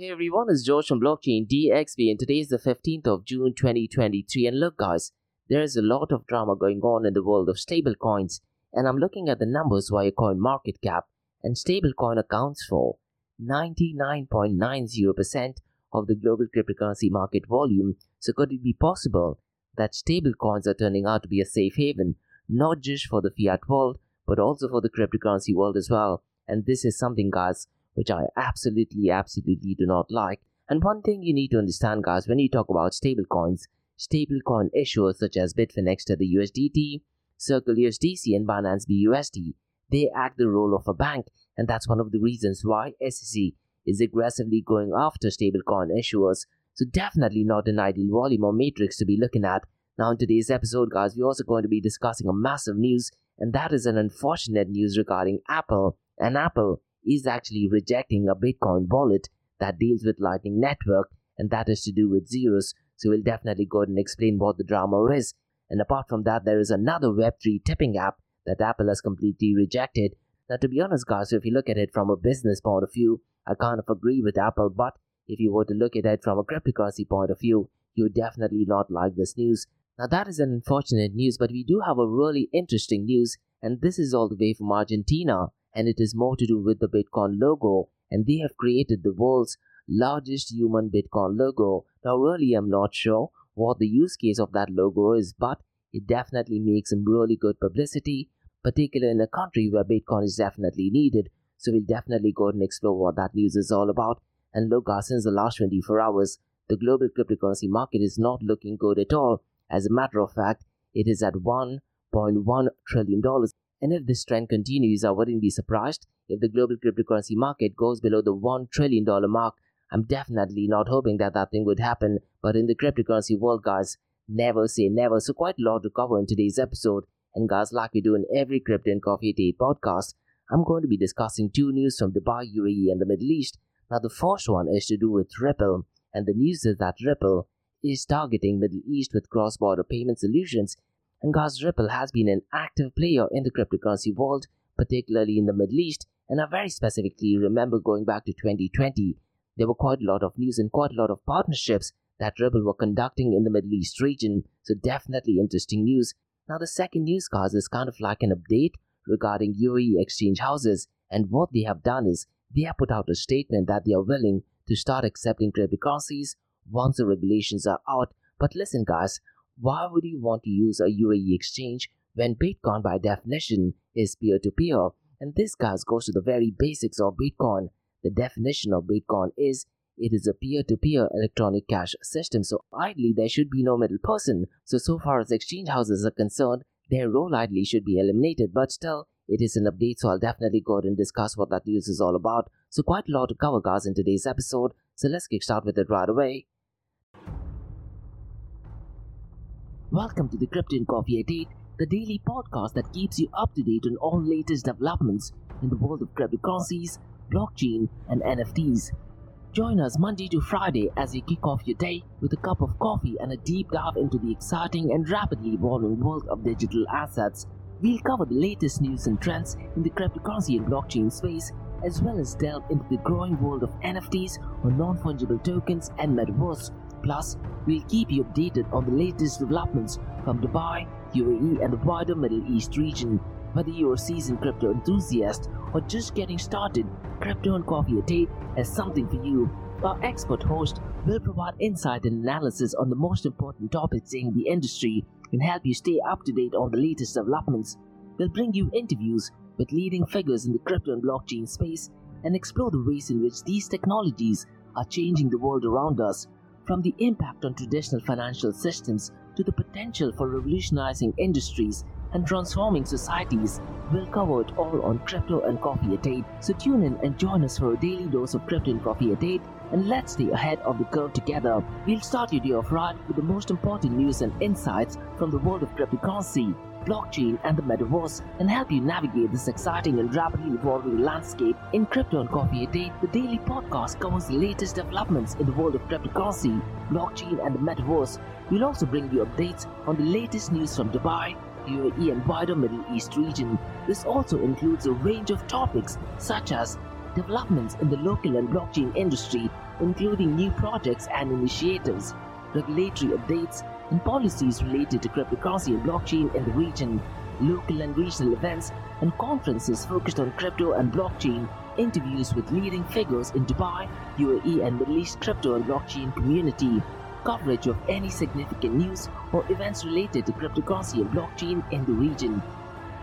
Hey everyone, it's George from Blockchain DXB and today is the 15th of June 2023 and look guys, there is a lot of drama going on in the world of stablecoins and I'm looking at the numbers via coin market cap and stablecoin accounts for 99.90% of the global cryptocurrency market volume. So could it be possible that stablecoins are turning out to be a safe haven not just for the fiat world but also for the cryptocurrency world as well? And this is something guys which I absolutely, absolutely do not like. And one thing you need to understand, guys, when you talk about stablecoins, stablecoin issuers such as Bitfinex to the USDT, Circle USDC, and Binance BUSD, they act the role of a bank, and that's one of the reasons why SEC is aggressively going after stablecoin issuers. So definitely not an ideal volume or matrix to be looking at. Now in today's episode, guys, we're also going to be discussing a massive news, and that is an unfortunate news regarding Apple. And Apple is actually rejecting a Bitcoin wallet that deals with Lightning Network, and that is to do with Zeus. So we'll definitely go ahead and explain what the drama is. And apart from that, there is another Web3 tipping app that Apple has completely rejected. Now, to be honest, guys, if you look at it from a business point of view, I kind of agree with Apple, but if you were to look at it from a cryptocurrency point of view, you would definitely not like this news. Now, that is an unfortunate news, but we do have a really interesting news, and this is all the way from Argentina and it is more to do with the Bitcoin logo. And they have created the world's largest human Bitcoin logo. Now, really, I'm not sure what the use case of that logo is, but it definitely makes some really good publicity, particularly in a country where Bitcoin is definitely needed. So, we'll definitely go and explore what that news is all about. And look, since the last 24 hours, the global cryptocurrency market is not looking good at all. As a matter of fact, it is at $1.1 trillion and if this trend continues, I wouldn't be surprised if the global cryptocurrency market goes below the $1 trillion mark. I'm definitely not hoping that that thing would happen, but in the cryptocurrency world, guys, never say never. So, quite a lot to cover in today's episode. And, guys, like we do in every Crypto and Coffee at 8 podcast, I'm going to be discussing two news from Dubai, UAE, and the Middle East. Now, the first one is to do with Ripple, and the news is that Ripple is targeting Middle East with cross-border payment solutions and guys, Ripple has been an active player in the cryptocurrency world, particularly in the Middle East. And I very specifically remember going back to 2020, there were quite a lot of news and quite a lot of partnerships that Ripple were conducting in the Middle East region. So definitely interesting news. Now the second news cause is kind of like an update regarding UAE exchange houses. And what they have done is they have put out a statement that they are willing to start accepting cryptocurrencies once the regulations are out. But listen, guys, why would you want to use a UAE exchange when Bitcoin by definition is peer to peer? And this guys goes to the very basics of Bitcoin. The definition of Bitcoin is it is a peer-to-peer electronic cash system, so ideally there should be no middle person. So so far as exchange houses are concerned, their role ideally should be eliminated, but still it is an update, so I'll definitely go ahead and discuss what that news is all about. So quite a lot to cover guys in today's episode, so let's kick start with it right away. Welcome to the Crypto and Coffee at 8, the daily podcast that keeps you up to date on all latest developments in the world of cryptocurrencies, blockchain, and NFTs. Join us Monday to Friday as we kick off your day with a cup of coffee and a deep dive into the exciting and rapidly evolving world of digital assets. We'll cover the latest news and trends in the cryptocurrency and blockchain space, as well as delve into the growing world of NFTs or non fungible tokens and metaverse Plus, we'll keep you updated on the latest developments from Dubai, UAE, and the wider Middle East region. Whether you're a seasoned crypto enthusiast or just getting started, Crypto and Coffee at 8 has something for you. Our expert host will provide insight and analysis on the most important topics in the industry and help you stay up to date on the latest developments. We'll bring you interviews with leading figures in the crypto and blockchain space and explore the ways in which these technologies are changing the world around us from the impact on traditional financial systems to the potential for revolutionizing industries and transforming societies, we'll cover it all on Crypto and Coffee at 8. So tune in and join us for a daily dose of Crypto and Coffee at 8 and let's stay ahead of the curve together. We'll start your day off right with the most important news and insights from the world of cryptocurrency blockchain, and the metaverse and help you navigate this exciting and rapidly evolving landscape. In Crypto and Coffee at 8, the daily podcast covers the latest developments in the world of cryptocurrency, blockchain, and the metaverse. We'll also bring you updates on the latest news from Dubai, UAE, and wider Middle East region. This also includes a range of topics such as developments in the local and blockchain industry, including new projects and initiatives, regulatory updates, and policies related to cryptocurrency and blockchain in the region, local and regional events, and conferences focused on crypto and blockchain, interviews with leading figures in Dubai, UAE, and Middle East crypto and blockchain community, coverage of any significant news or events related to cryptocurrency and blockchain in the region.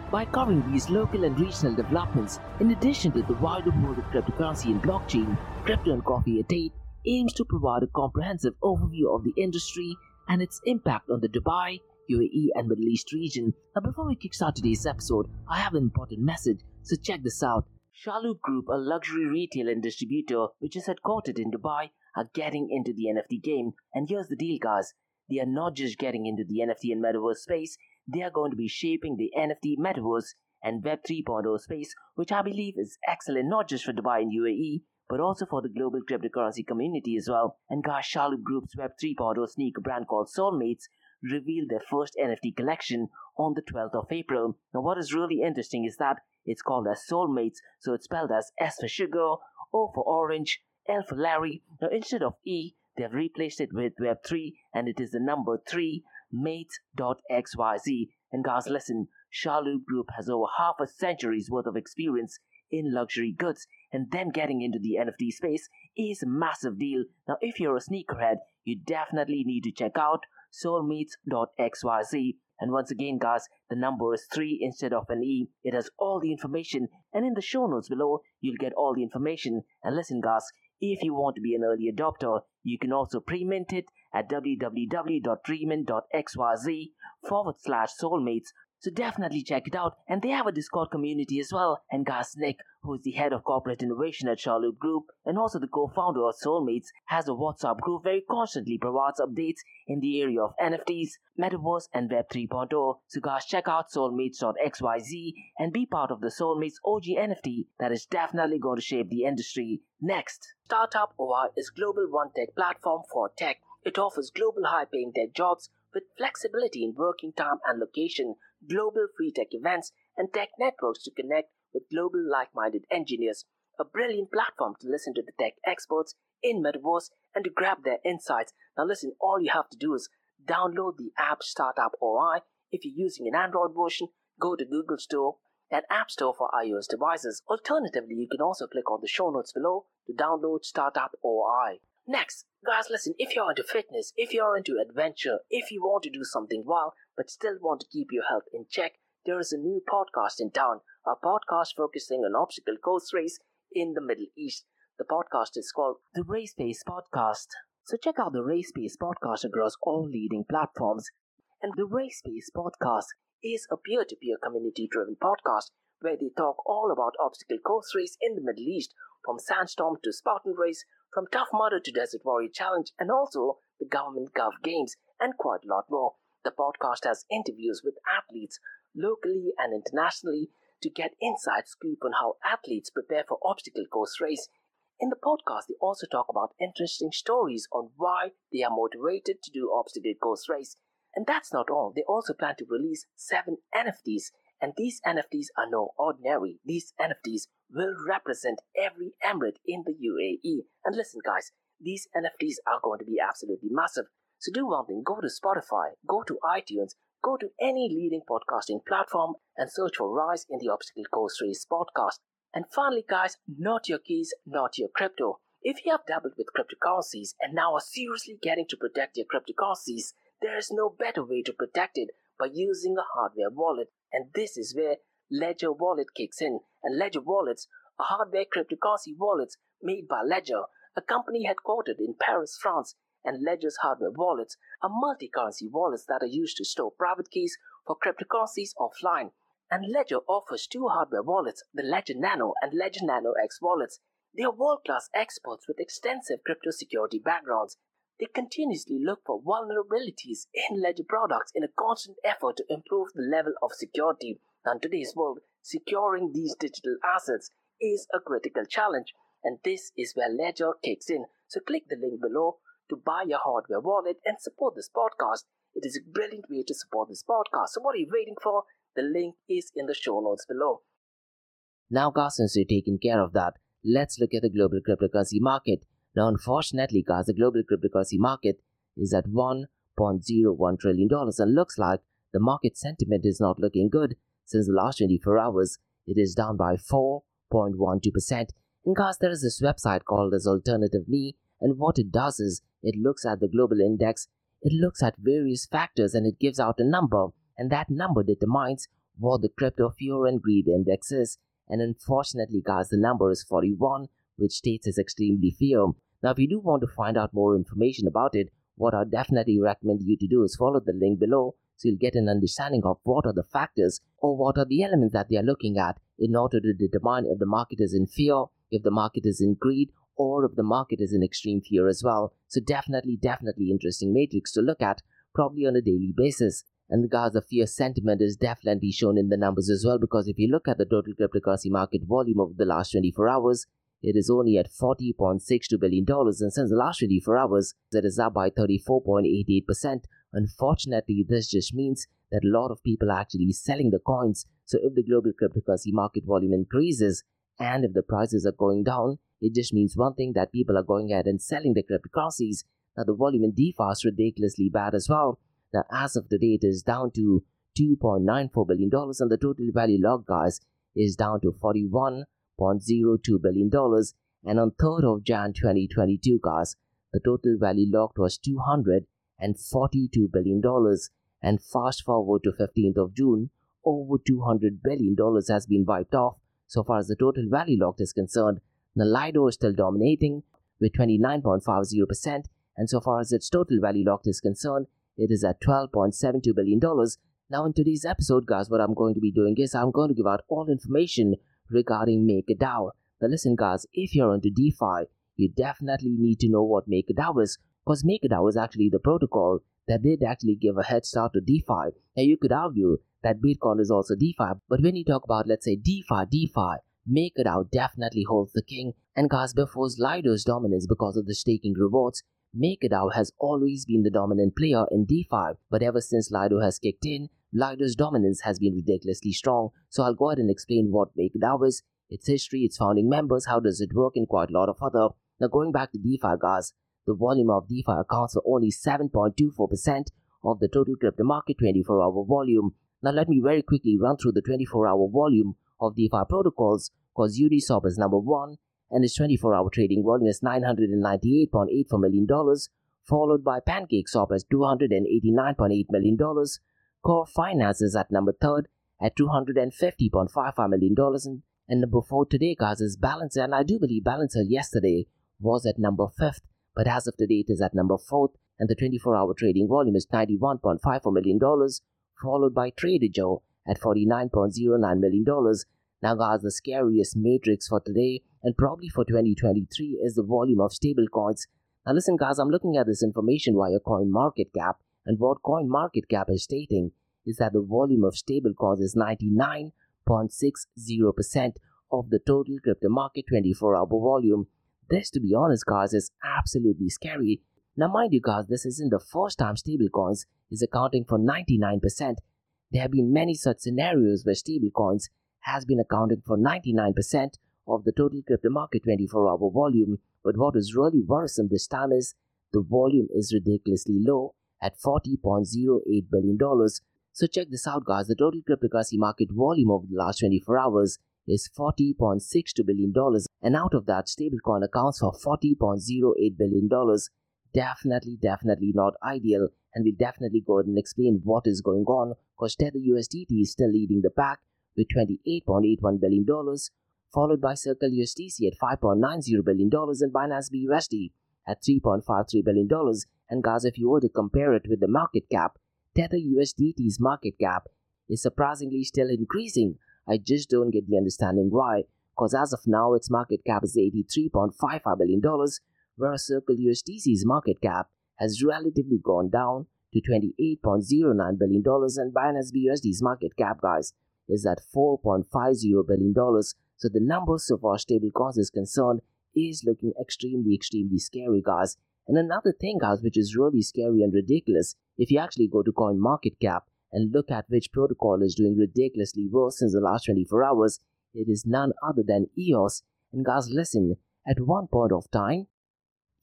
By covering these local and regional developments, in addition to the wider world of cryptocurrency and blockchain, Crypto and Coffee at 8 aims to provide a comprehensive overview of the industry and its impact on the Dubai, UAE, and Middle East region. Now, before we kickstart today's episode, I have an important message, so check this out. Chalhoub Group, a luxury retail and distributor which is headquartered in Dubai, are getting into the NFT game. And here's the deal, guys. They are not just getting into the NFT and metaverse space, they are going to be shaping the NFT metaverse and Web 3.0 space, which I believe is excellent not just for Dubai and UAE, but also for the global cryptocurrency community as well. And guys, Chalhoub Group's Web 3.0 sneaker brand called Soulmates revealed their first NFT collection on the 12th of April. Now, what is really interesting is that it's called as Soulmates, so it's spelled as S for sugar, O for orange, L for Larry. Now, instead of E, they've replaced it with Web3, and it is the number 3, mates.xyz. And guys, listen, Shalu Group has over half a century's worth of experience in luxury goods, and then getting into the NFT space is a massive deal. Now, if you're a sneakerhead, you definitely need to check out soulmates.xyz. And once again, guys, the number is 3 instead of an E. It has all the information, and in the show notes below, you'll get all the information. And listen, guys, if you want to be an early adopter, you can also pre-mint it at www.dreamin.xyz forward slash soulmates so definitely check it out. And they have a Discord community as well. And guys, Nick, who is the head of corporate innovation at Chalhoub Group and also the co-founder of Soulmates, has a WhatsApp group where he constantly provides updates in the area of NFTs, Metaverse, and Web 3.0. So guys, check out soulmates.xyz and be part of the Soulmates OG NFT that is definitely going to shape the industry. Next, Startup OI is global one tech platform for tech. It offers global high-paying tech jobs with flexibility in working time and location global free tech events, and tech networks to connect with global like minded engineers. A brilliant platform to listen to the tech experts in Metaverse and to grab their insights. Now, listen, all you have to do is download the app Startup OI. If you're using an Android version, go to Google Store and App Store for iOS devices. Alternatively, you can also click on the show notes below to download Startup OI. Next, guys, listen, if you're into fitness, if you're into adventure, if you want to do something wild, but still want to keep your health in check, there is a new podcast in town, a podcast focusing on obstacle course race in the Middle East. The podcast is called the Race Pace Podcast. So check out the Race Pace Podcast across all leading platforms. And the Race Pace Podcast is a peer-to-peer community-driven podcast where they talk all about obstacle course race in the Middle East, from Sandstorm to Spartan Race, from Tough Mudder to Desert Warrior Challenge, and also the Government Gov Games, and quite a lot more. The podcast has interviews with athletes locally and internationally to get inside scoop on how athletes prepare for obstacle course race. In the podcast, they also talk about interesting stories on why they are motivated to do obstacle course race. And that's not all. They also plan to release seven NFTs, and these NFTs are no ordinary. These NFTs will represent every emirate in the UAE. And listen, guys, these NFTs are going to be absolutely massive. So do one thing go to Spotify, go to iTunes, go to any leading podcasting platform and search for Rise in the Obstacle Course Race podcast. And finally, guys, not your keys, not your crypto. If you have dabbled with cryptocurrencies and now are seriously getting to protect your cryptocurrencies, there is no better way to protect it by using a hardware wallet. And this is where Ledger Wallet kicks in. And Ledger Wallets are hardware cryptocurrency wallets made by Ledger, a company headquartered in Paris, France, and Ledger's hardware wallets are multi-currency wallets that are used to store private keys for cryptocurrencies offline. And Ledger offers two hardware wallets, the Ledger Nano and Ledger Nano X wallets. They are world-class experts with extensive crypto security backgrounds. They continuously look for vulnerabilities in Ledger products in a constant effort to improve the level of security. In today's world, securing these digital assets is a critical challenge, and this is where Ledger kicks in. So click the link below to buy your hardware wallet and support this podcast. It is a brilliant way to support this podcast. So what are you waiting for? The link is in the show notes below. Now, guys, since taking care of that, let's look at the global cryptocurrency market. Now, unfortunately, guys, the global cryptocurrency market is at $1.01 trillion and looks like the market sentiment is not looking good since the last 24 hours. It is down by 4.12%. And guys, there is this website called as Alternative Me, and what it does is it looks at the global index, it looks at various factors, and it gives out a number, and that number determines what the crypto fear and greed index is. And unfortunately, guys, the number is 41, which states as extremely fear. Now, if you do want to find out more information about it, what I definitely recommend you to do is follow the link below so you'll get an understanding of what are the factors or what are the elements that they are looking at in order to determine if the market is in fear, if the market is in greed, or if the market is in extreme fear as well. So definitely, definitely interesting matrix to look at, probably on a daily basis. And the the fear sentiment is definitely shown in the numbers as well because if you look at the total cryptocurrency market volume over the last 24 hours, it is only at $40.62 billion, and since the last 24 hours, it is up by 34.88%. Unfortunately, this just means that a lot of people are actually selling the coins. So, if the global cryptocurrency market volume increases and if the prices are going down, it just means one thing that people are going ahead and selling the cryptocurrencies. Now, the volume in DeFi is ridiculously bad as well. Now, as of today, it is down to $2.94 billion, and the total value locked guys, is down to $41.02 billion. And on 3rd of Jan 2022, guys, the total value locked was $242 billion. And fast forward to 15th of June, over $200 billion has been wiped off so far as the total value locked is concerned. Nalido is still dominating with 29.50%, and so far as its total value locked is concerned, it is at $12.72 billion. Now, in today's episode, guys, what I'm going to be doing is I'm going to give out all information regarding MakerDAO. Now, listen, guys, if you're into DeFi, you definitely need to know what MakerDAO is, because MakerDAO is actually the protocol that did actually give a head start to DeFi. Now, you could argue that Bitcoin is also DeFi, but when you talk about, let's say, DeFi, DeFi, MakerDAO definitely holds the king, and guys, before Lido's dominance because of the staking rewards, MakerDAO has always been the dominant player in DeFi, but ever since Lido has kicked in, Lido's dominance has been ridiculously strong. So I'll go ahead and explain what MakerDAO is, its history, its founding members, how does it work, and quite a lot of other. Now going back to DeFi, guys, the volume of DeFi accounts for only 7.24% of the total crypto market 24-hour volume. Now let me very quickly run through the 24-hour volume of DeFi protocols, because Uniswap is number one, and its 24-hour trading volume is $998.84 million, followed by PancakeSwap at $289.8 million. Curve Finance is at number third at $250.55 million, and, number four today, guys, is Balancer, and I do believe Balancer yesterday was at number fifth, but as of today, it is at number fourth, and the 24-hour trading volume is $91.54 million, followed by Trader Joe at $49.09 million. Now, guys, the scariest matrix for today and probably for 2023 is the volume of stablecoins. Now, listen, guys, I'm looking at this information via CoinMarketCap, and what CoinMarketCap is stating is that the volume of stablecoins is 99.60% of the total crypto market 24 hour volume. This, to be honest, guys, is absolutely scary. Now, mind you, guys, this isn't the first time stablecoins is accounting for 99%. There have been many such scenarios where stablecoins has been accounting for 99% of the total crypto market 24 hour volume. But what is really worrisome this time is the volume is ridiculously low at $40.08 billion. So check this out, guys. The total cryptocurrency market volume over the last 24 hours is $40.62 billion, and out of that, stablecoin accounts for $40.08 billion. Definitely, definitely not ideal, and we'll definitely go ahead and explain what is going on because Tether USDT is still leading the pack with $28.81 billion, followed by Circle USDC at $5.90 billion and Binance BUSD at $3.53 billion. And guys, if you were to compare it with the market cap, Tether USDT's market cap is surprisingly still increasing. I just don't get the understanding why, because as of now, its market cap is $83.55 billion, whereas Circle USDC's market cap has relatively gone down to $28.09 billion, and Binance BUSD's market cap, guys, is at $4.50 billion. So the numbers so far stable stablecoins is concerned is looking extremely, extremely scary, guys. And another thing, guys, which is really scary and ridiculous, if you actually go to CoinMarketCap and look at which protocol is doing ridiculously worse since the last 24 hours, it is none other than EOS. And guys, listen, at one point of time,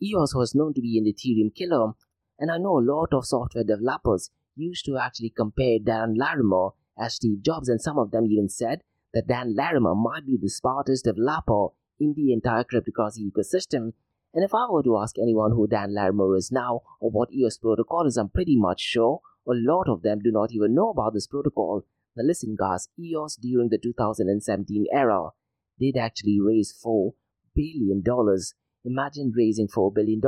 EOS was known to be an Ethereum killer, and I know a lot of software developers used to actually compare Dan Larimer as Steve Jobs, and some of them even said that Dan Larimer might be the smartest developer in the entire cryptocurrency ecosystem. And if I were to ask anyone who Dan Larimer is now or what EOS protocol is, I'm pretty much sure a lot of them do not even know about this protocol. Now listen guys, EOS during the 2017 era did actually raise $4 billion. Imagine raising $4 billion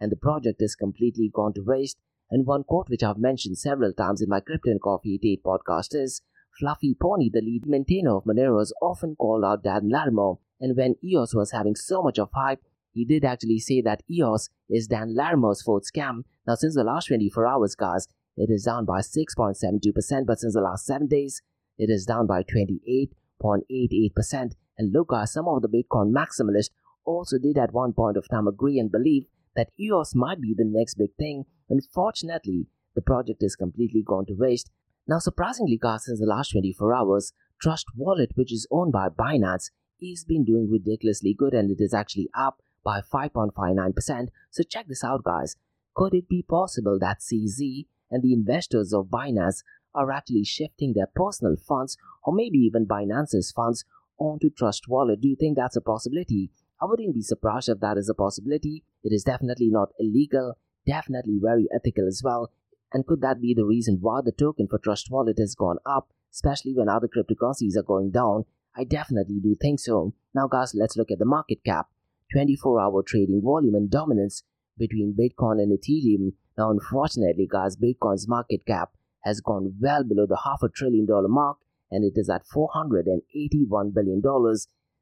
and the project is completely gone to waste. And one quote which I've mentioned several times in my Crypto and Coffee at 8 podcast is Fluffy Pony, the lead maintainer of Monero, often called out Dan Larimer. And when EOS was having so much of hype, he did actually say that EOS is Dan Larimer's fourth scam. Now, since the last 24 hours, guys, it is down by 6.72%, but since the last 7 days, it is down by 28.88%. And look, guys, some of the Bitcoin maximalists also did at one point of time agree and believe that EOS might be the next big thing. Unfortunately, the project is completely gone to waste. Now, surprisingly, guys, since the last 24 hours, Trust Wallet, which is owned by Binance, is been doing ridiculously good and it is actually up by 5.59%. So check this out, guys. Could it be possible that CZ and the investors of Binance are actually shifting their personal funds or maybe even Binance's funds onto Trust Wallet? Do you think that's a possibility? I wouldn't be surprised if that is a possibility. It is definitely not illegal, definitely very ethical as well. And could that be the reason why the token for Trust Wallet has gone up, especially when other cryptocurrencies are going down? I definitely do think so. Now, guys, let's look at the market cap. 24 hour trading volume and dominance between Bitcoin and Ethereum. Now, unfortunately, guys, Bitcoin's market cap has gone well below the half a trillion dollar mark and it is at $481 billion.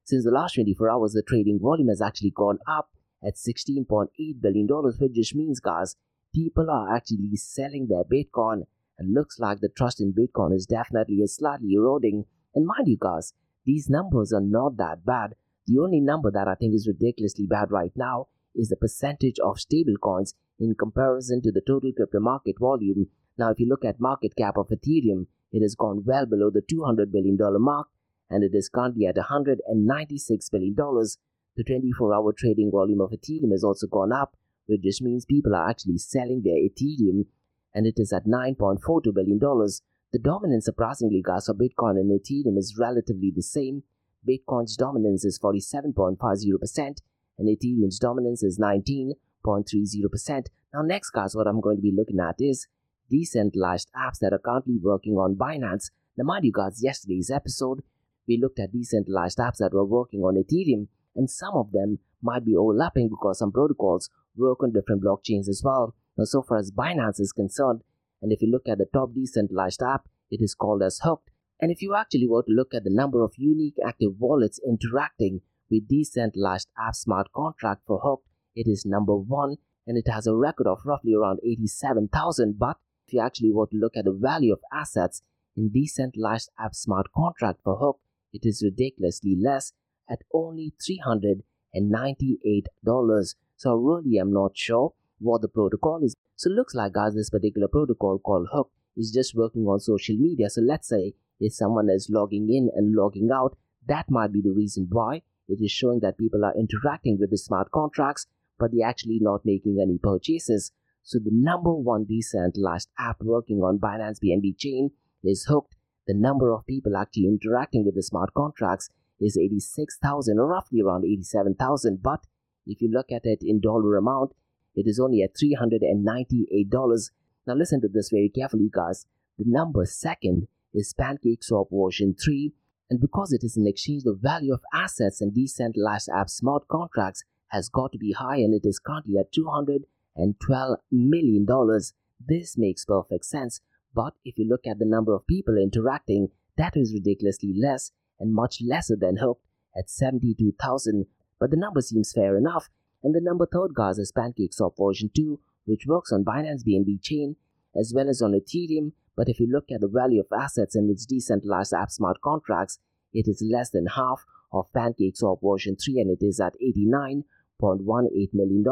Since the last 24 hours, the trading volume has actually gone up at $16.8 billion, which just means, guys, people are actually selling their Bitcoin and looks like the trust in Bitcoin is definitely slightly eroding. And mind you, guys, these numbers are not that bad. The only number that I think is ridiculously bad right now is the percentage of stablecoins in comparison to the total crypto market volume. Now, if you look at market cap of Ethereum, it has gone well below the $200 billion mark and it is currently at $196 billion. The 24 hour trading volume of Ethereum has also gone up, which just means people are actually selling their Ethereum and it is at $9.42 billion. The dominance, surprisingly, guys, of Bitcoin and Ethereum is relatively the same. Bitcoin's dominance is 47.50% and Ethereum's dominance is 19.30%. Now, next, guys, what I'm going to be looking at is decentralized apps that are currently working on Binance. Now, mind you, guys, yesterday's episode, we looked at decentralized apps that were working on Ethereum, and some of them might be overlapping because some protocols work on different blockchains as well. Now, so far as Binance is concerned, and if you look at the top decentralized app, it is called as Hooked. And if you actually were to look at the number of unique active wallets interacting with decentralized app smart contract for Hook, it is number one and it has a record of roughly around 87,000. But if you actually were to look at the value of assets in decentralized app smart contract for Hook, it is ridiculously less at only $398. So I really am not sure what the protocol is. So it looks like guys this particular protocol called Hook is just working on social media. So let's say if someone is logging in and logging out, that might be the reason why it is showing that people are interacting with the smart contracts, but they're actually not making any purchases. So the number one decentralized app working on Binance BNB chain is Hooked. The number of people actually interacting with the smart contracts is 86,000 or roughly around 87,000. But if you look at it in dollar amount, it is only at $398. Now listen to this very carefully, guys. The number second is PancakeSwap version 3, and because it is an exchange, the value of assets and decentralized app smart contracts has got to be high, and it is currently at $212 million. This makes perfect sense, but if you look at the number of people interacting, that is ridiculously less and much lesser than hoped at 72,000. But the number seems fair enough and the number third guys is PancakeSwap version 2, which works on Binance BNB chain as well as on Ethereum. But if you look at the value of assets in its decentralized app smart contracts, it is less than half of PancakeSwap version 3 and it is at $89.18 million.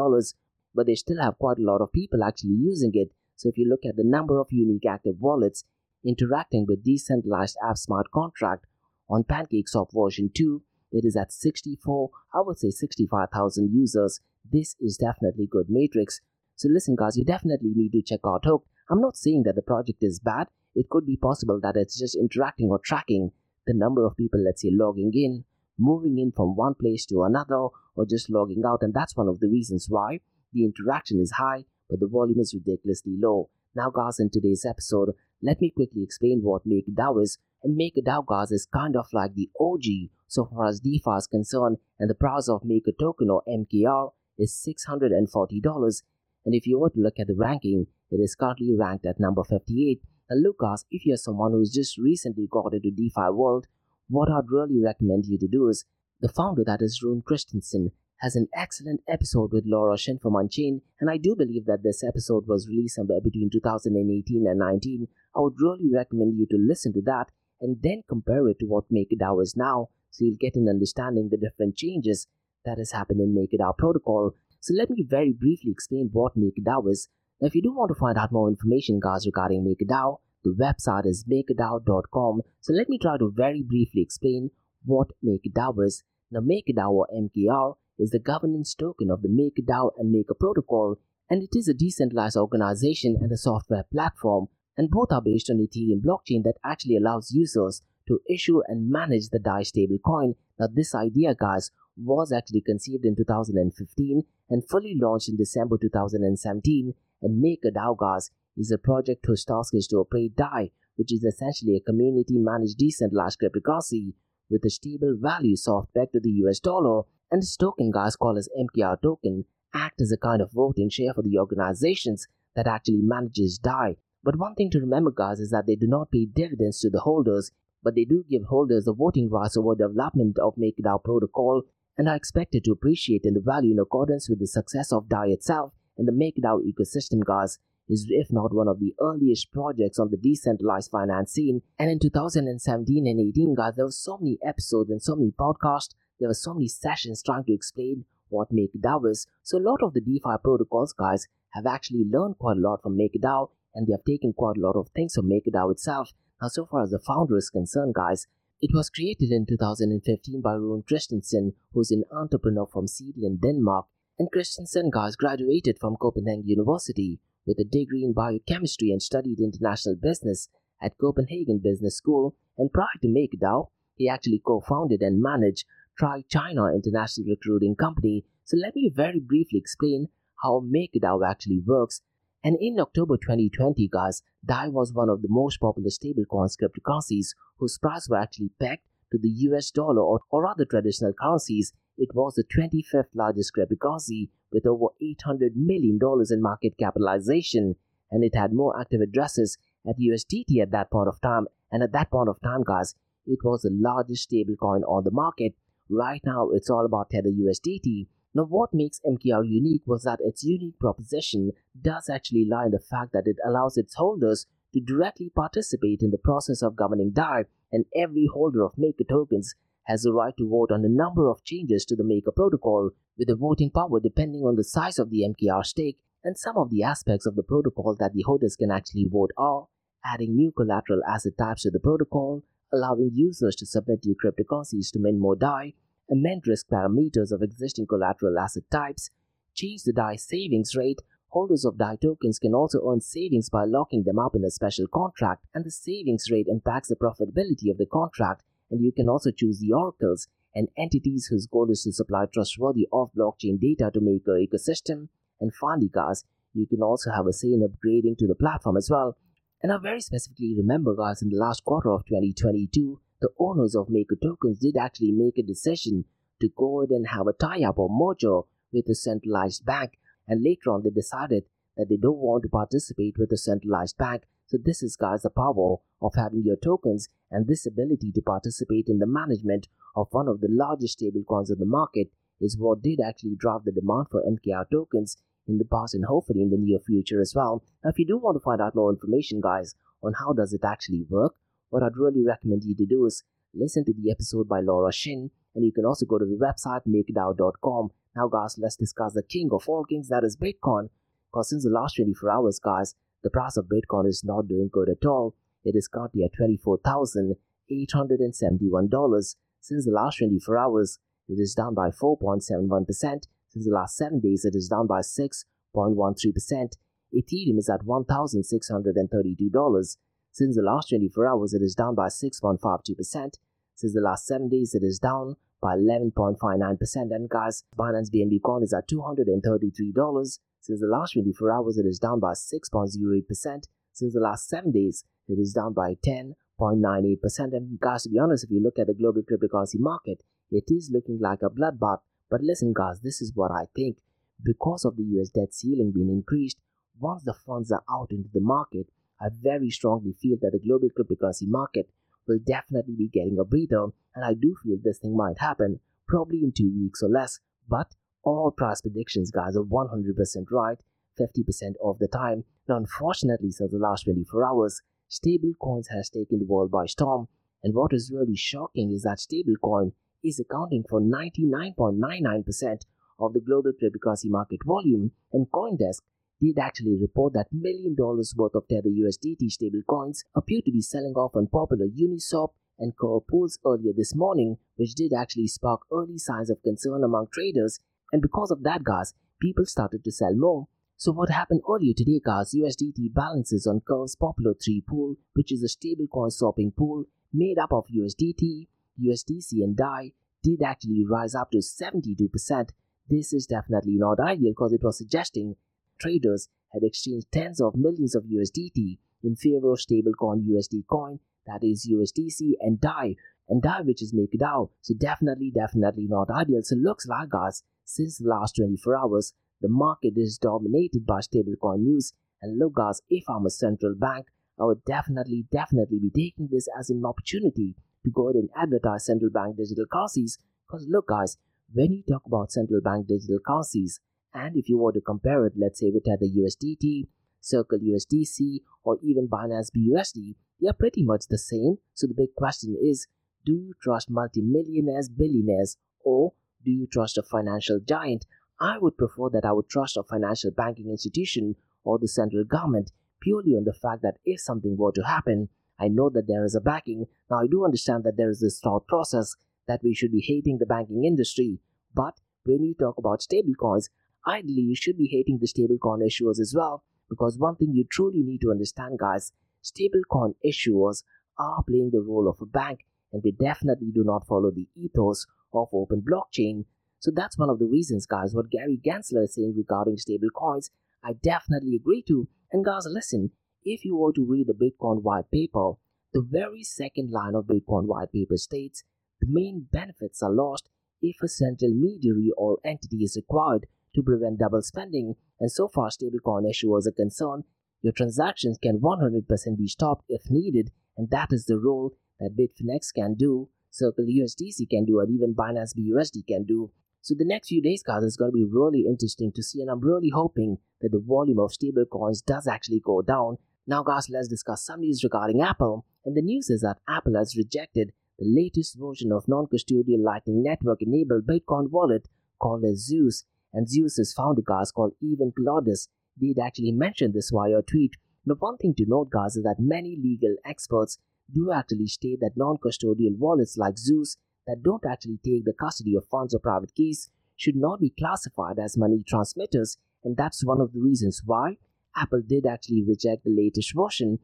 But they still have quite a lot of people actually using it. So if you look at the number of unique active wallets interacting with decentralized app smart contract on PancakeSwap version 2, it is at 64, I would say 65,000 users this is definitely good matrix. So listen guys, you definitely need to check out Hook. I'm not saying that the project is bad. It could be possible that it's just interacting or tracking the number of people, let's say, logging in, moving in from one place to another, or just logging out. And that's one of the reasons why the interaction is high, but the volume is ridiculously low. Now, guys, in today's episode, let me quickly explain what MakerDAO is. And MakerDAO, guys, is kind of like the OG so far as DeFi is concerned, and the price of Maker token or MKR is $640. And if you were to look at the ranking, it is currently ranked at number 58. And Lucas, if you're someone who's just recently got into DeFi world, what I'd really recommend you to do is the founder that is Rune Christensen has an excellent episode with Laura Shin from Unchained, and I do believe that this episode was released somewhere between 2018 and 19. I would really recommend you to listen to that and then compare it to what MakerDAO is now, so you'll get an understanding the different changes that has happened in MakerDAO protocol. So let me very briefly explain what MakerDAO is. Now, if you do want to find out more information, guys, regarding MakerDAO, the website is makerdao.com. So let me try to very briefly explain what MakerDAO is. Now, MakerDAO or MKR is the governance token of the MakerDAO and Maker protocol, and it is a decentralized organization and a software platform, and both are based on Ethereum blockchain that actually allows users to issue and manage the DAI stablecoin. Now, this idea, guys, was actually conceived in 2015 and fully launched in December 2017. And MakerDAO, guys, is a project whose task is to operate DAI, which is essentially a community managed decentralized cryptocurrency with a stable value soft pegged to the US dollar and this token, guys, called as MKR token, act as a kind of voting share for the organizations that actually manages DAI. But one thing to remember, guys, is that they do not pay dividends to the holders, but they do give holders the voting rights over development of MakerDAO protocol and are expected to appreciate in the value in accordance with the success of DAI itself and the MakerDAO ecosystem, guys is if not one of the earliest projects on the decentralized finance scene. And in 2017 and 18, guys, there were so many episodes and so many podcasts there were so many sessions trying to explain what MakerDAO is. So a lot of the DeFi protocols guys have actually learned quite a lot from MakerDAO and they have taken quite a lot of things from MakerDAO itself. Now, so far as the founder is concerned, guys, it was created in 2015 by Rune Christensen, who's an entrepreneur from Seedland, Denmark. And Christensen, guys, graduated from Copenhagen University with a degree in biochemistry and studied international business at Copenhagen Business School. And prior to MakerDAO, he actually co-founded and managed Try China International Recruiting Company. So let me very briefly explain how MakerDAO actually works. And in October 2020, guys, DAI was one of the most popular stablecoin cryptocurrencies whose price were actually pegged to the US dollar or, or other traditional currencies. It was the 25th largest cryptocurrency with over $800 million in market capitalization, and it had more active addresses at USDT at that point of time. And at that point of time, guys, it was the largest stablecoin on the market Right now, it's all about Tether USDT. Now, what makes MKR unique was that its unique proposition does actually lie in the fact that it allows its holders to directly participate in the process of governing DAI, and every holder of Maker tokens has the right to vote on a number of changes to the Maker protocol, with the voting power depending on the size of the MKR stake, and some of the aspects of the protocol that the holders can actually vote are adding new collateral asset types to the protocol, allowing users to submit new cryptocurrencies to mint more DAI, amend risk parameters of existing collateral asset types, change the DAI savings rate. Holders of DAI tokens can also earn savings by locking them up in a special contract, and the savings rate impacts the profitability of the contract. And you can also choose the oracles and entities whose goal is to supply trustworthy off blockchain data to Maker ecosystem. And finally, guys, you can also have a say in upgrading to the platform as well. And I very specifically remember, guys, in the last quarter of 2022, the owners of Maker tokens did actually make a decision to go ahead and have a tie up or merger with a centralized bank. And later on, they decided that they don't want to participate with a centralized bank. So, this is, guys, the power of having your tokens and this ability to participate in the management of one of the largest stablecoins in the market is what did actually drive the demand for MKR tokens in the past and hopefully in the near future as well. Now, if you do want to find out more information, guys, on how does it actually work, what I'd really recommend you to do is listen to the episode by Laura Shin, and you can also go to the website makerdao.com. Now, guys, let's discuss the king of all kings, that is Bitcoin. Because since the last 24 hours, guys, the price of Bitcoin is not doing good at all. It is currently at $24,871. Since the last 24 hours, it is down by 4.71% Since the last 7 days, it is down by 6.13%. Ethereum is at $1,632. Since the last 24 hours, it is down by 6.52%. Since the last 7 days, it is down by 11.59%. And guys, Binance BNB coin is at $233. Since the last 24 hours, it is down by 6.08%. Since the last 7 days, it is down by 10.98%. And guys, to be honest, if you look at the global cryptocurrency market, it is looking like a bloodbath. But listen, guys, this is what I think. Because of the US debt ceiling being increased, once the funds are out into the market, I very strongly feel that the global cryptocurrency market will definitely be getting a breather, and I do feel this thing might happen probably in two weeks or less. But all price predictions, guys, are 100% right 50% of the time. Now, unfortunately, since the last 24 hours, stablecoins has taken the world by storm. And what is really shocking is that stablecoin is accounting for 99.99% of the global cryptocurrency market volume, and CoinDesk did actually report that million dollars worth of Tether USDT stablecoins appear to be selling off on popular Uniswap and Curve pools earlier this morning, which did actually spark early signs of concern among traders. And because of that, guys, people started to sell more. So what happened earlier today, guys, USDT balances on Curve's popular 3 pool, which is a stablecoin swapping pool made up of USDT, USDC and DAI, did actually rise up to 72%. This is definitely not ideal because it was suggesting traders had exchanged tens of millions of USDT in favor of stablecoin USD coin, that is USDC and DAI, and DAI which is MakerDAO. So definitely, definitely not ideal. So looks like guys, since the last 24 hours, the market is dominated by stablecoin news. And look guys, if I'm a central bank, I would definitely, definitely be taking this as an opportunity to go ahead and advertise central bank digital currencies. Because look guys, when you talk about central bank digital currencies, and if you were to compare it, let's say with the USDT, Circle USDC, or even Binance BUSD, they are pretty much the same. So the big question is, do you trust multimillionaires, billionaires, or do you trust a financial giant? I would prefer that I would trust a financial banking institution or the central government purely on the fact that if something were to happen, I know that there is a backing. Now, I do understand that there is this thought process that we should be hating the banking industry, but when you talk about stablecoins, ideally you should be hating the stablecoin issuers as well. Because one thing you truly need to understand, guys, stablecoin issuers are playing the role of a bank and they definitely do not follow the ethos of open blockchain. So that's one of the reasons, guys, what Gary Gensler is saying regarding stablecoins. I definitely agree to. And guys, listen, if you were to read the Bitcoin white paper, the very second line of Bitcoin white paper states the main benefits are lost if a central intermediary or entity is required to prevent double spending, and so far stablecoin issuers are concerned, your transactions can 100% be stopped if needed, and that is the role that Bitfinex can do, Circle USDC can do, and even Binance BUSD can do. So the next few days, guys, is going to be really interesting to see, and I'm really hoping that the volume of stablecoins does actually go down. Now, guys, let's discuss some news regarding Apple. And the news is that Apple has rejected the latest version of non-custodial Lightning Network-enabled Bitcoin wallet called as Zeus and Zeus's founder, guys, called Evan Kaloudis, did actually mention this via a tweet. Now, one thing to note, guys, is that many legal experts do actually state that non-custodial wallets like Zeus that don't actually take the custody of funds or private keys should not be classified as money transmitters, and that's one of the reasons why Apple did actually reject the latest version.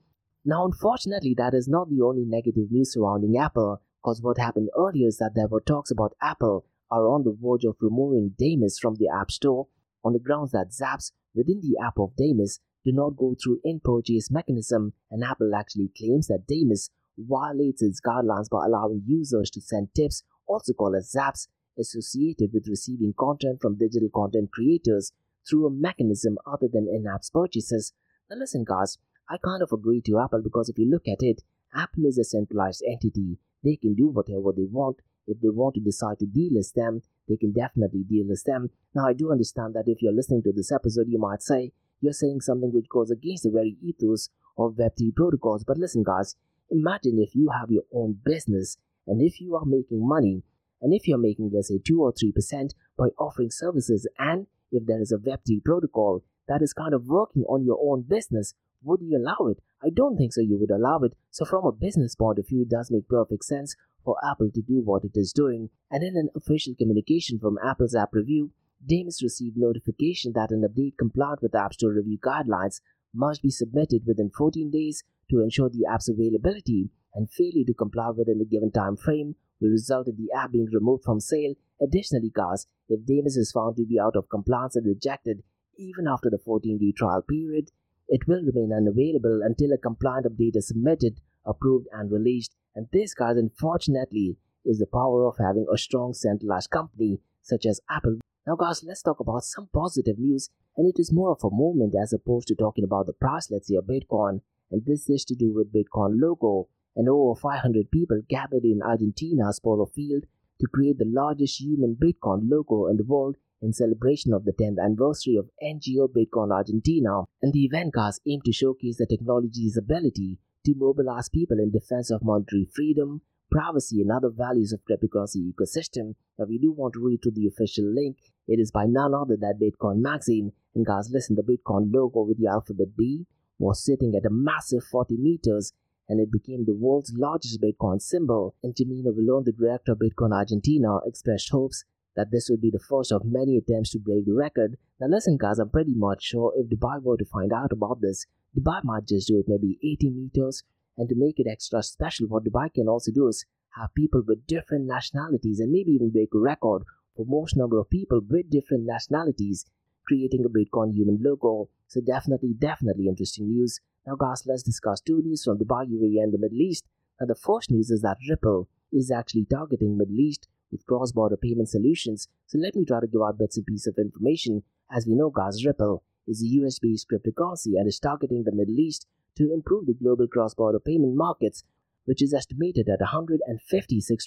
Now, unfortunately, that is not the only negative news surrounding Apple, because what happened earlier is that there were talks about Apple are on the verge of removing Damus from the App Store on the grounds that Zaps within the app of Damus do not go through in-purchase mechanism and Apple actually claims that Damus violates its guidelines by allowing users to send tips, also called as Zaps, associated with receiving content from digital content creators through a mechanism other than in-app purchases. Now listen guys, I kind of agree to Apple because if you look at it, Apple is a centralized entity. They can do whatever they want if they want to decide to delist them, they can definitely delist them. Now, I do understand that if you're listening to this episode, you might say you're saying something which goes against the very ethos of Web3 protocols. But listen, guys, imagine if you have your own business and if you are making money and if you're making, let's say, 2 or 3% by offering services, and if there is a Web3 protocol that is kind of working on your own business, would you allow it? I don't think so, you would allow it. So, from a business point of view, it does make perfect sense for Apple to do what it is doing. And in an official communication from Apple's app review, Damus received notification that an update compliant with App Store review guidelines must be submitted within 14 days to ensure the app's availability, and failure to comply within the given time frame will result in the app being removed from sale. Additionally, guys, if Damus is found to be out of compliance and rejected even after the 14 day trial period, it will remain unavailable until a compliant update is submitted, approved, and released. And this, guys, unfortunately, is the power of having a strong centralized company such as Apple. Now, guys, let's talk about some positive news, and it is more of a moment as opposed to talking about the price, let's of Bitcoin. And this is to do with Bitcoin logo. And over 500 people gathered in Argentina's Polo Field to create the largest human Bitcoin logo in the world in celebration of the 10th anniversary of NGO Bitcoin Argentina. And the event guys aimed to showcase the technology's ability to mobilize people in defense of monetary freedom, privacy, and other values of cryptocurrency ecosystem. Now, we do want to read to the official link. It is by none other than Bitcoin Magazine. And guys, listen, the Bitcoin logo with the alphabet B was sitting at a massive 40 meters and it became the world's largest Bitcoin symbol. And Jimena Vilon, the director of Bitcoin Argentina, expressed hopes that this would be the first of many attempts to break the record. Now listen guys, I'm pretty much sure if Dubai were to find out about this, Dubai might just do it maybe 80 meters and to make it extra special, what Dubai can also do is have people with different nationalities and maybe even break a record for most number of people with different nationalities creating a Bitcoin human logo. So definitely, definitely interesting news. Now guys, let's discuss two news from Dubai, UAE and the Middle East. Now the first news is that Ripple is actually targeting Middle East with cross-border payment solutions. So let me try to give out bits and pieces of information. As we know guys, Ripple is a US-based cryptocurrency and is targeting the Middle East to improve the global cross-border payment markets, which is estimated at $156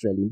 trillion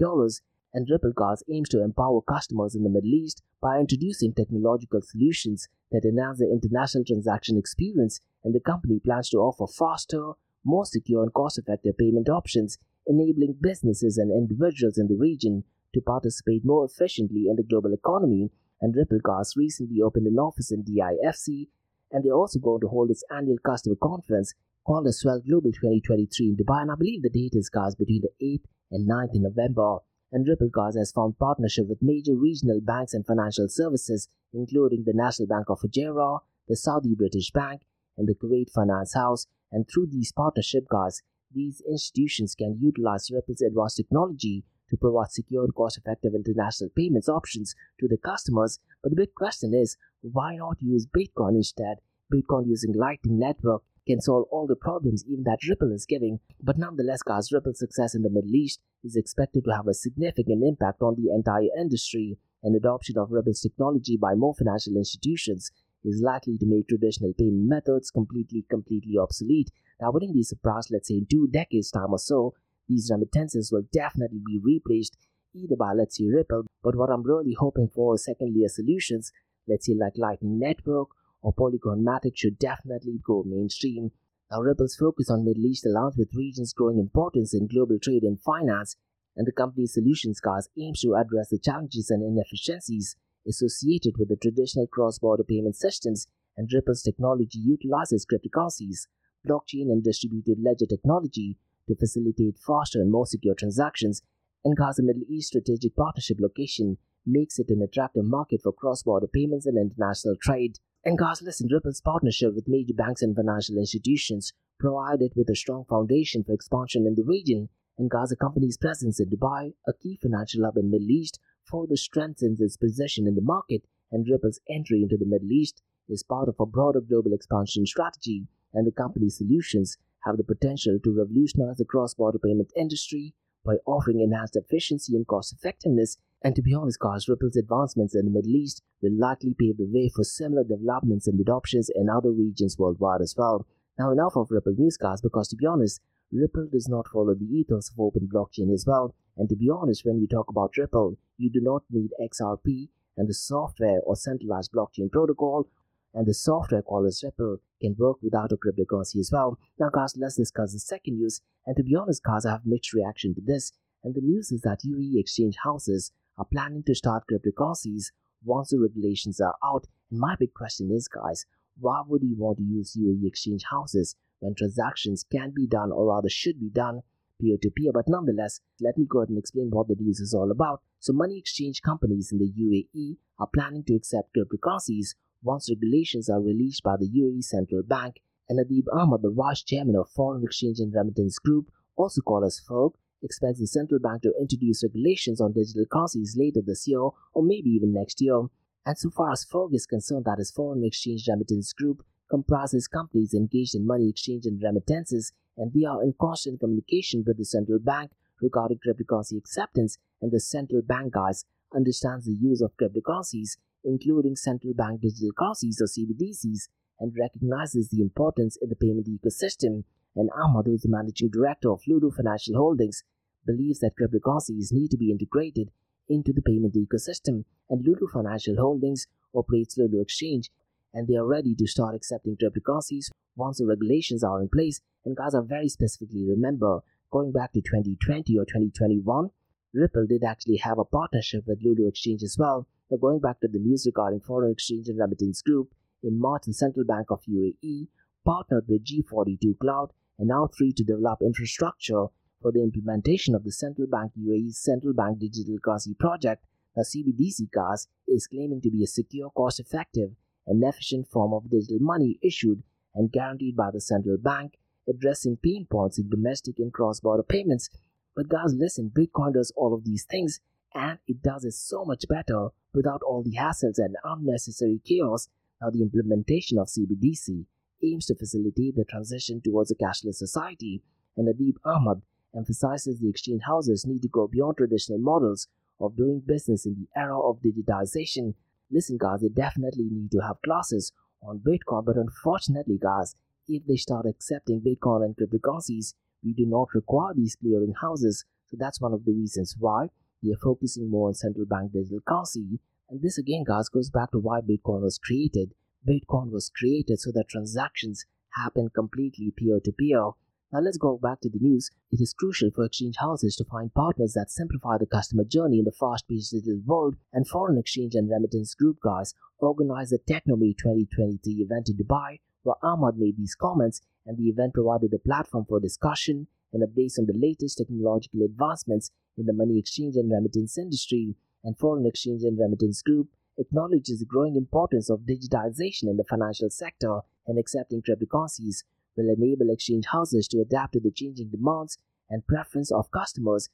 and Ripple aims to empower customers in the Middle East by introducing technological solutions that enhance the international transaction experience, and the company plans to offer faster, more secure, and cost effective payment options, enabling businesses and individuals in the region to participate more efficiently in the global economy. And Ripple recently opened an office in DIFC, and they're also going to hold its annual customer conference called the Swell Global 2023 in Dubai. And I believe the date is, guys, between the 8th and 9th of November and Ripple Cards has formed partnership with major regional banks and financial services, including the National Bank of Fujairah, the Saudi British Bank, and the Kuwait Finance House. And through these partnership cards, these institutions can utilize Ripple's advanced technology to provide secure and cost-effective international payments options to the customers. But the big question is, why not use Bitcoin instead? Bitcoin using Lightning Network can solve all the problems even that Ripple is giving. But nonetheless, guys, Ripple's success in the Middle East is expected to have a significant impact on the entire industry, and adoption of Ripple's technology by more financial institutions is likely to make traditional payment methods completely, completely obsolete. Now, I wouldn't be surprised, let's say, in two decades' time or so, these remittances will definitely be replaced either by, let's say, Ripple, but what I'm really hoping for is second layer solutions, let's say, like Lightning Network or Polygon Matic should definitely go mainstream. Now, Ripple's focus on Middle East allows with region's growing importance in global trade and finance, and the company's solutions cars aims to address the challenges and inefficiencies associated with the traditional cross-border payment systems, and Ripple's technology utilizes cryptocurrencies, blockchain and distributed ledger technology to facilitate faster and more secure transactions, and Gaza Middle East strategic partnership location makes it an attractive market for cross-border payments and international trade. And guys, listen, Ripple's partnership with major banks and financial institutions provided with a strong foundation for expansion in the region. And Gaza company's presence in Dubai, a key financial hub in the Middle East, further strengthens its position in the market. And Ripple's entry into the Middle East is part of a broader global expansion strategy. And the company's solutions have the potential to revolutionize the cross-border payment industry by offering enhanced efficiency and cost effectiveness and to be honest, guys, Ripple's advancements in the Middle East will likely pave the way for similar developments and adoptions in other regions worldwide as well. Now, enough of Ripple news, guys, because to be honest, Ripple does not follow the ethos of open blockchain as well. And to be honest, when you talk about Ripple, you do not need XRP and the software or centralized blockchain protocol and the software called as Ripple can work without a cryptocurrency as well. Now guys, let's discuss the second news. And to be honest guys, I have mixed reaction to this. And the news is that UAE exchange houses are planning to start cryptocurrencies once the regulations are out. And my big question is, guys, why would you want to use UAE exchange houses when transactions can be done or rather should be done peer to peer. But nonetheless, let me go ahead and explain what the news is all about. So, money exchange companies in the UAE are planning to accept cryptocurrencies once regulations are released by the UAE Central Bank. And Nadeeb Ahmad, the vice chairman of Foreign Exchange and Remittance Group, also called as FERG, expects the central bank to introduce regulations on digital currencies later this year or maybe even next year. And so far as FERG is concerned, that is Foreign Exchange Remittance Group, comprises companies engaged in money exchange and remittances, and they are in constant communication with the central bank regarding cryptocurrency acceptance, and the central bank guys understands the use of cryptocurrencies, including central bank digital currencies or CBDCs, and recognizes the importance in the payment ecosystem. And Ahmad, who is the managing director of Lulu Financial Holdings, believes that cryptocurrencies need to be integrated into the payment ecosystem, and Lulu Financial Holdings operates Lulu Exchange, and they are ready to start accepting cryptocurrencies once the regulations are in place. And guys, I very specifically remember going back to 2020 or 2021, Ripple did actually have a partnership with Lulu Exchange as well. Now, going back to the news regarding foreign exchange and remittance group, in March, the Central Bank of UAE partnered with G42 Cloud and now 3 to develop infrastructure for the implementation of the Central Bank UAE's Central Bank Digital Currency Project, the CBDC CAS, is claiming to be a secure, cost effective, and efficient form of digital money issued and guaranteed by the central bank, addressing pain points in domestic and cross border payments. But guys, listen, Bitcoin does all of these things and it does it so much better without all the hassles and unnecessary chaos. Now, the implementation of CBDC aims to facilitate the transition towards a cashless society, and Nadeeb Ahmad emphasizes the exchange houses need to go beyond traditional models of doing business in the era of digitization. Listen, guys, they definitely need to have classes on Bitcoin, but unfortunately, guys, if they start accepting Bitcoin and cryptocurrencies, we do not require these clearing houses. So that's one of the reasons why they are focusing more on central bank digital currency. And this again, guys, goes back to why Bitcoin was created. Bitcoin was created so that transactions happen completely peer to peer. Now let's go back to the news. It is crucial for exchange houses to find partners that simplify the customer journey in the fast-paced digital world, and Foreign Exchange and Remittance Group guys organized the Technomeet 2023 event in Dubai, where Ahmad made these comments, and the event provided a platform for discussion and updates on the latest technological advancements in the money exchange and remittance industry. And Foreign Exchange and Remittance Group acknowledges the growing importance of digitization in the financial sector and accepting cryptocurrencies will enable exchange houses to adapt to the changing demands and preference of customers,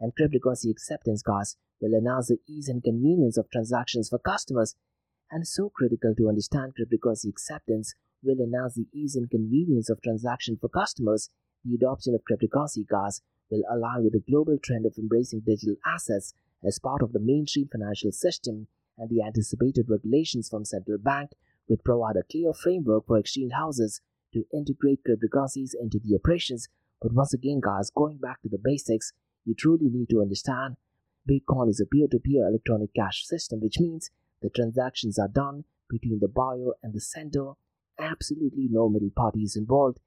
and cryptocurrency acceptance cards will enhance the ease and convenience of transactions for customers. And so critical to understand cryptocurrency acceptance will enhance the ease and convenience of transaction for customers. The adoption of cryptocurrency cards will align with the global trend of embracing digital assets as part of the mainstream financial system, and the anticipated regulations from central bank would provide a clear framework for exchange houses to integrate cryptocurrencies into the operations. But once again, guys, going back to the basics, you truly need to understand Bitcoin is a peer to peer electronic cash system, which means the transactions are done between the buyer and the sender. Absolutely no middle parties involved.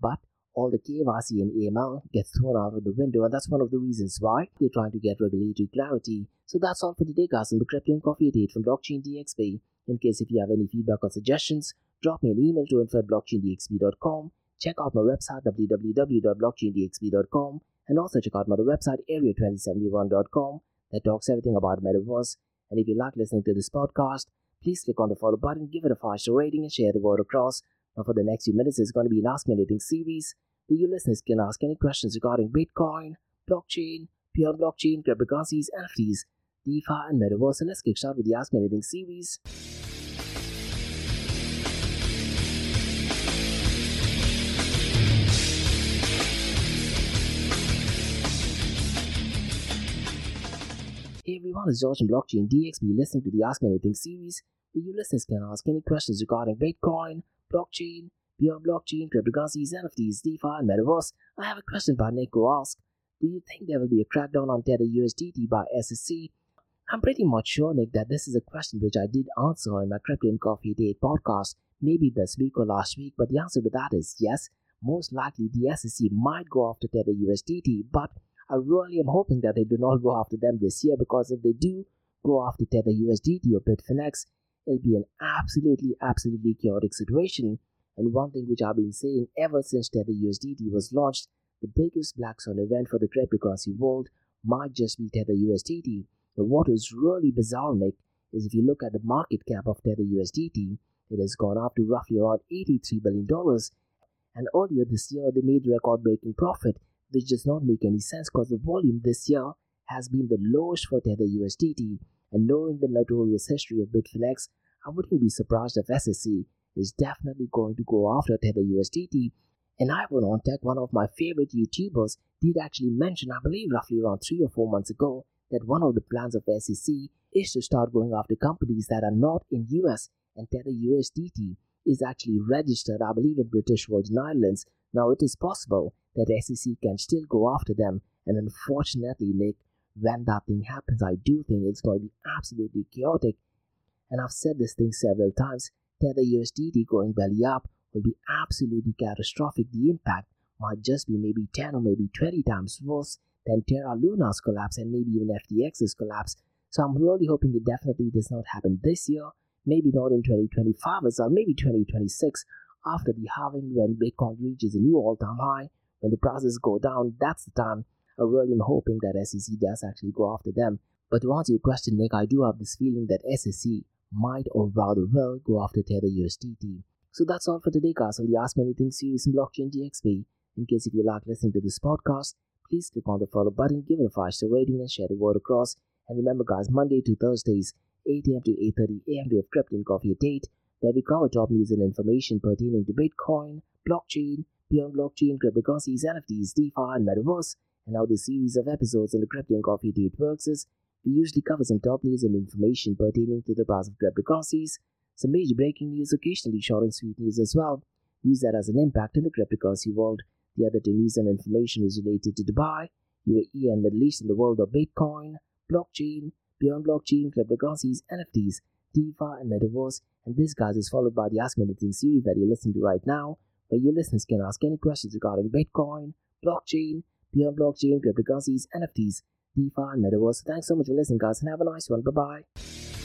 But all the KYC and AML gets thrown out of the window, and that's one of the reasons why they're trying to get regulatory clarity. So that's all for today, guys, on the Crypto and Coffee at 8 from Blockchain DXB. In case if you have any feedback or suggestions, drop me an email to info at blockchaindxb.com. Check out my website www.blockchaindxb.com and also check out my other website area2071.com that talks everything about metaverse. And if you like listening to this podcast, please click on the follow button, give it a 5 star rating, and share the word across. Now, for the next few minutes, it's going to be an Ask Me Anything series where you listeners can ask any questions regarding Bitcoin, blockchain, beyond blockchain, cryptocurrencies, NFTs, DeFi, and metaverse. So let's started with the Ask Me Anything series. Hey everyone, it's George from Blockchain DXB listening to the Ask Me Anything series where you listeners can ask any questions regarding Bitcoin, blockchain, beyond blockchain, cryptocurrencies, NFTs, DeFi, and Metaverse. I have a question by Nick asks, Do you think there will be a crackdown on Tether USDT by SEC? I'm pretty much sure, Nick, that this is a question which I did answer in my Crypto and Coffee at 8 podcast, maybe this week or last week, but the answer to that is yes. Most likely the SEC might go after Tether USDT, but I really am hoping that they do not go after them this year because if they do go after Tether USDT or Bitfinex, it'll be an absolutely, absolutely chaotic situation. And one thing which I've been saying ever since Tether USDT was launched, the biggest black swan event for the cryptocurrency world might just be Tether USDT. But what is really bizarre, Nick, is if you look at the market cap of Tether USDT, it has gone up to roughly around $83 billion. And earlier this year, they made record breaking profit, which does not make any sense because the volume this year has been the lowest for Tether USDT. And knowing the notorious history of Bitfinex, I wouldn't be surprised if SEC is definitely going to go after Tether USDT. And Ivan on Tech, one of my favorite YouTubers, did actually mention, I believe roughly around three or four months ago, that one of the plans of SEC is to start going after companies that are not in US and Tether USDT is actually registered, I believe, in British Virgin Islands. Now, it is possible that SEC can still go after them, and unfortunately, Nick, when that thing happens, I do think it's going to be absolutely chaotic. And I've said this thing several times Tether USDT going belly up will be absolutely catastrophic. The impact might just be maybe 10 or maybe 20 times worse than Terra Luna's collapse and maybe even FTX's collapse. So I'm really hoping it definitely does not happen this year, maybe not in 2025 as well, maybe 2026 after the halving when Bitcoin reaches a new all-time high, when the prices go down, that's the time I really am hoping that SEC does actually go after them. But to answer your question, Nick, I do have this feeling that SEC might or rather will go after Tether USDT. So that's all for today, guys, on the Ask Me Anything series in Blockchain DXB. In case if you like listening to this podcast, please click on the follow button, give it a 5 star rating, and share the word across. And remember, guys, Monday to Thursdays, 8 a.m. to 8.30 a.m. we have Crypto and Coffee at 8, where we cover top news and information pertaining to Bitcoin, blockchain, beyond blockchain, cryptocurrencies, NFTs, DeFi, and Metaverse. And how the series of episodes on the Crypto and Coffee at 8 works is we usually cover some top news and information pertaining to the price of cryptocurrencies, some major breaking news, occasionally short and sweet news as well, news that has an impact in the cryptocurrency world. The other two news and information is related to Dubai, UAE, and Middle East in the world of Bitcoin, blockchain, beyond blockchain, cryptocurrencies, NFTs, DeFi, and Metaverse. And this, guys, is followed by the Ask Me Anything series that you're listening to right now, where your listeners can ask any questions regarding Bitcoin, blockchain, beyond blockchain, cryptocurrencies, NFTs, DeFi, Metaverse. Thanks so much for listening, guys, and have a nice one. Bye bye.